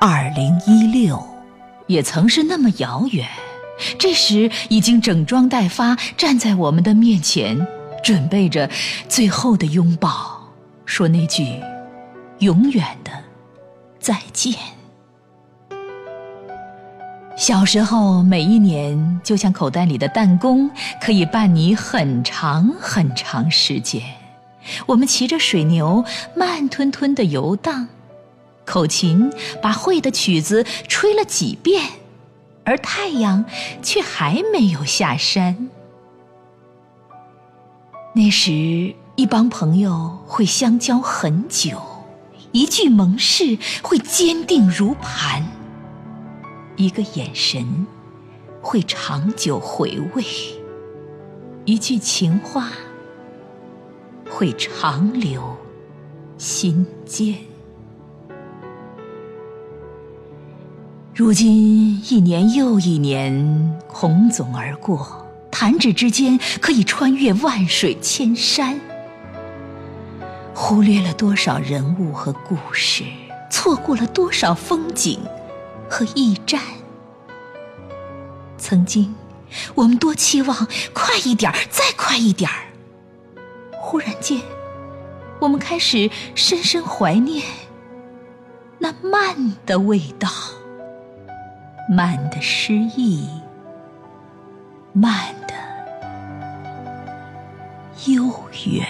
二零一六也曾是那么遥远这时已经整装待发站在我们的面前准备着最后的拥抱说那句永远的再见。小时候每一年就像口袋里的弹弓可以伴你很长很长时间。我们骑着水牛，慢吞吞地游荡。口琴把会的曲子吹了几遍，而太阳却还没有下山。那时，一帮朋友会相交很久，一句盟誓会坚定如磐，一个眼神会长久回味，一句情话会长留心间。如今一年又一年孔总而过，弹指之间可以穿越万水千山。忽略了多少人物和故事，错过了多少风景和驿站。曾经，我们多期望快一点儿，再快一点儿。忽然间，我们开始深深怀念那慢的味道。慢的诗意，慢的悠远。